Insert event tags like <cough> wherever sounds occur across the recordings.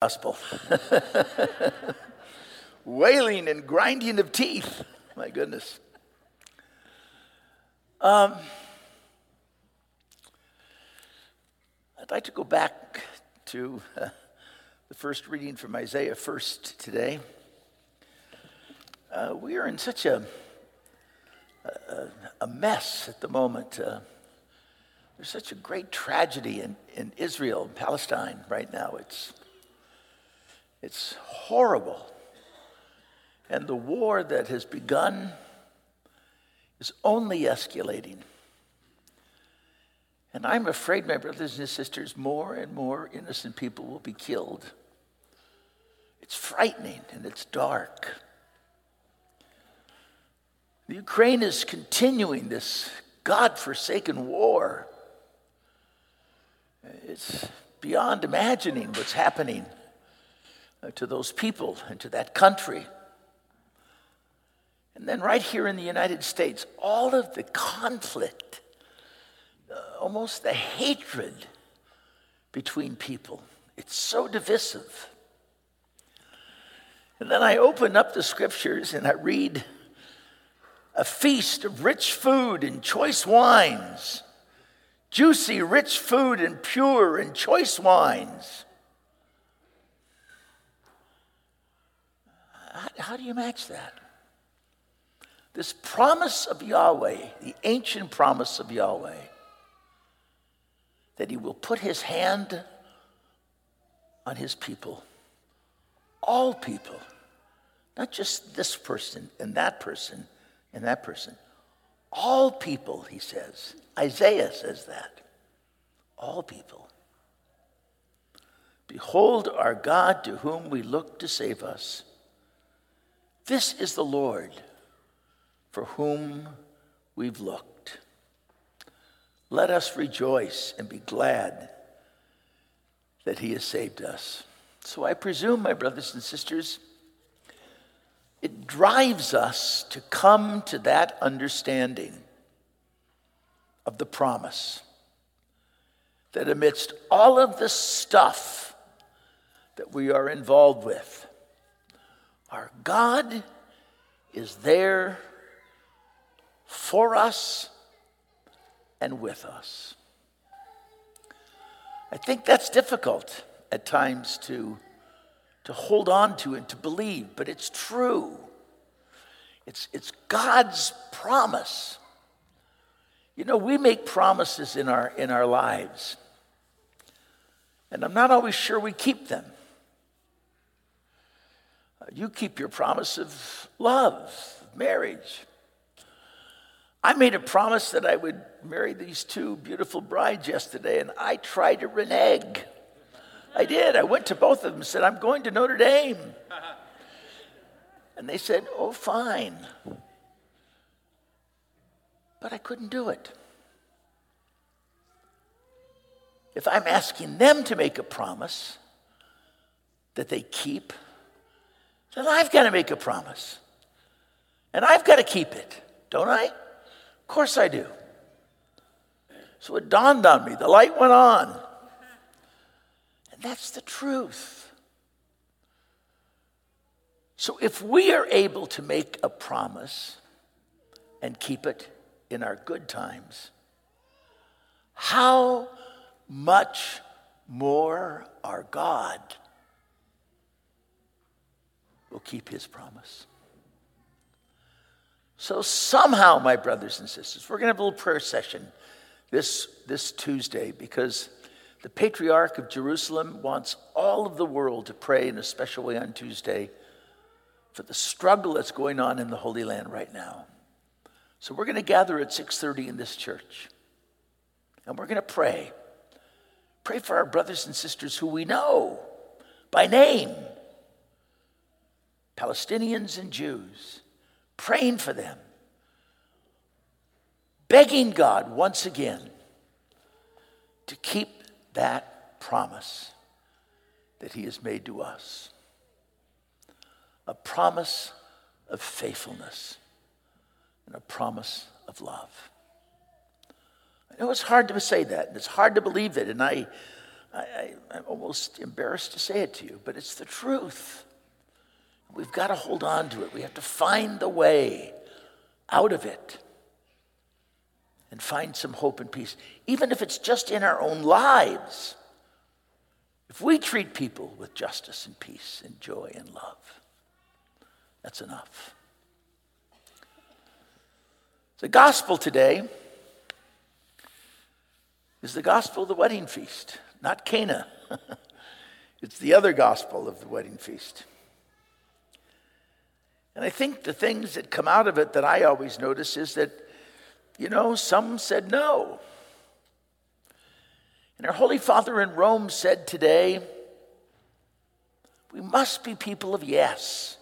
gospel. <laughs> Wailing and grinding of teeth. My goodness. Um, I'd like to go back to uh, the first reading from Isaiah first today. Uh, we are in such a, a, a mess at the moment. Uh, there's such a great tragedy in, in Israel and Palestine right now. It's it's horrible. And the war that has begun is only escalating. And I'm afraid, my brothers and sisters, more and more innocent people will be killed. It's frightening and it's dark. The Ukraine is continuing this God forsaken war. It's beyond imagining what's happening to those people and to that country. And then, right here in the United States, all of the conflict, uh, almost the hatred between people. It's so divisive. And then I open up the scriptures and I read a feast of rich food and choice wines, juicy, rich food and pure and choice wines. How, do you match that? This promise of Yahweh, the ancient promise of Yahweh, that he will put his hand on his people, all people, not just this person and that person and that person, all people, he says. Isaiah says that. All people. Behold our God to whom we look to save us. This is the Lord for whom we've looked. Let us rejoice and be glad that he has saved us. So I presume, my brothers and sisters, it drives us to come to that understanding of the promise that amidst all of the stuff that we are involved with, our God is there for us and with us. I think that's difficult at times to, to hold on to and to believe, but it's true. It's, it's God's promise. You know, we make promises in our, in our lives, and I'm not always sure we keep them. You keep your promise of love, marriage. I made a promise that I would marry these two beautiful brides yesterday, and I tried to renege. I did. I went to both of them and said, I'm going to Notre Dame. And they said, Oh, fine. But I couldn't do it. If I'm asking them to make a promise that they keep, then I've got to make a promise. And I've got to keep it, don't I? Of course I do. So it dawned on me, the light went on. And that's the truth. So if we are able to make a promise and keep it in our good times, how much more our God will keep his promise. So, somehow, my brothers and sisters, we're going to have a little prayer session this, this Tuesday because the Patriarch of Jerusalem wants all of the world to pray in a special way on Tuesday for the struggle that's going on in the Holy Land right now. So we're going to gather at 6:30 in this church. And we're going to pray. Pray for our brothers and sisters who we know by name Palestinians and Jews, praying for them, begging God once again to keep that promise that He has made to us a promise of faithfulness and a promise of love. I know it's hard to say that, and it's hard to believe it, and I, I, am almost embarrassed to say it to you, but it's the truth. We've got to hold on to it. We have to find the way out of it and find some hope and peace, even if it's just in our own lives. If we treat people with justice and peace and joy and love, that's enough. The gospel today is the gospel of the wedding feast, not Cana. <laughs> it's the other gospel of the wedding feast. And I think the things that come out of it that I always notice is that, you know, some said no. And our Holy Father in Rome said today, we must be people of yes.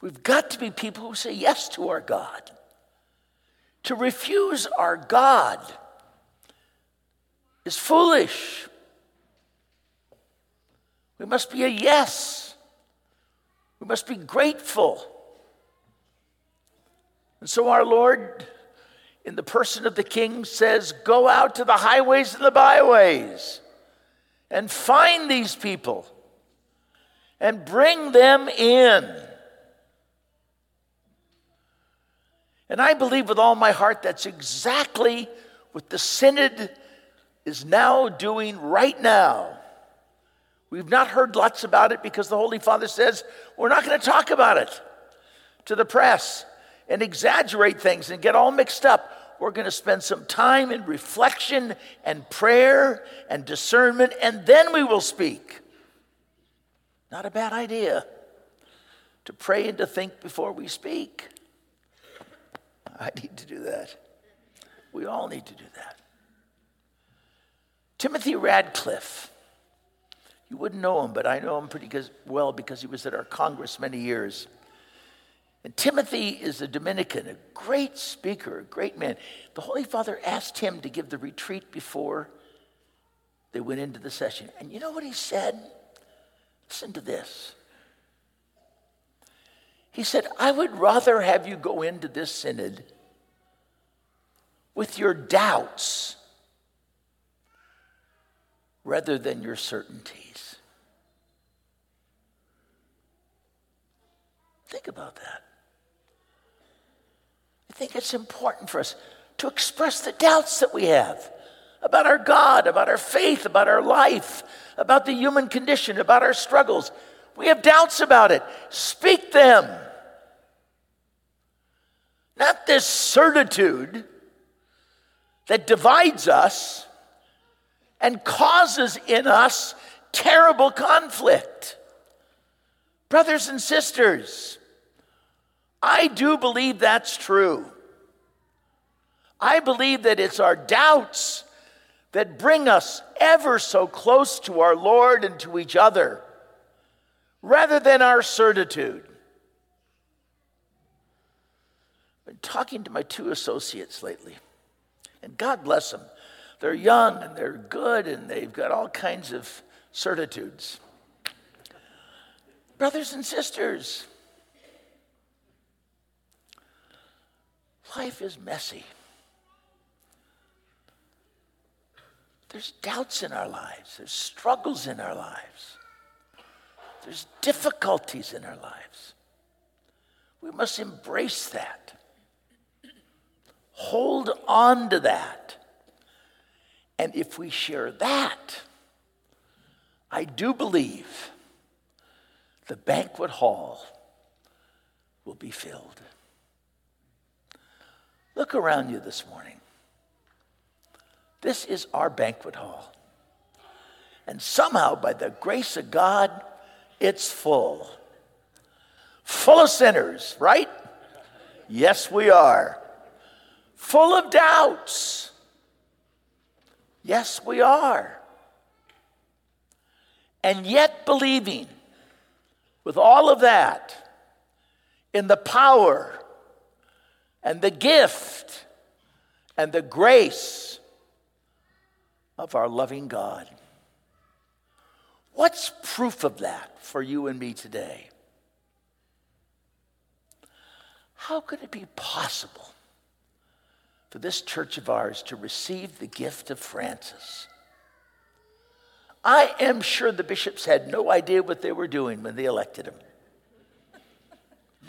We've got to be people who say yes to our God. To refuse our God is foolish. We must be a yes. We must be grateful. And so our Lord, in the person of the King, says, Go out to the highways and the byways and find these people and bring them in. And I believe with all my heart that's exactly what the Synod is now doing right now. We've not heard lots about it because the Holy Father says we're not going to talk about it to the press and exaggerate things and get all mixed up. We're going to spend some time in reflection and prayer and discernment, and then we will speak. Not a bad idea to pray and to think before we speak. I need to do that. We all need to do that. Timothy Radcliffe. You wouldn't know him, but I know him pretty well because he was at our Congress many years. And Timothy is a Dominican, a great speaker, a great man. The Holy Father asked him to give the retreat before they went into the session. And you know what he said? Listen to this. He said, I would rather have you go into this synod with your doubts rather than your certainties. Think about that. I think it's important for us to express the doubts that we have about our God, about our faith, about our life, about the human condition, about our struggles. We have doubts about it. Speak them. Not this certitude that divides us and causes in us terrible conflict. Brothers and sisters, I do believe that's true. I believe that it's our doubts that bring us ever so close to our Lord and to each other, rather than our certitude. I've been talking to my two associates lately, and God bless them. They're young and they're good and they've got all kinds of certitudes. Brothers and sisters, life is messy. There's doubts in our lives, there's struggles in our lives, there's difficulties in our lives. We must embrace that, hold on to that. And if we share that, I do believe the banquet hall will be filled. Look around you this morning. This is our banquet hall. And somehow, by the grace of God, it's full. Full of sinners, right? Yes, we are. Full of doubts Yes, we are. And yet believing with all of that in the power and the gift and the grace of our loving God. What's proof of that for you and me today? How could it be possible for this church of ours to receive the gift of Francis. I am sure the bishops had no idea what they were doing when they elected him.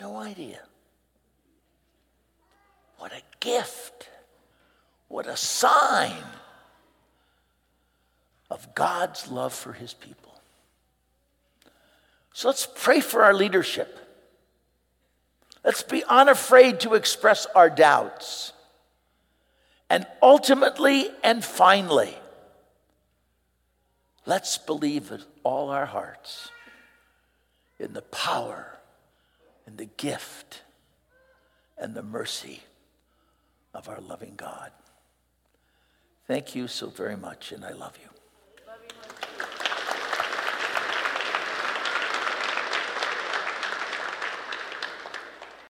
No idea. What a gift. What a sign of God's love for his people. So let's pray for our leadership. Let's be unafraid to express our doubts. And ultimately and finally, let's believe with all our hearts in the power and the gift and the mercy of our loving God. Thank you so very much, and I love you.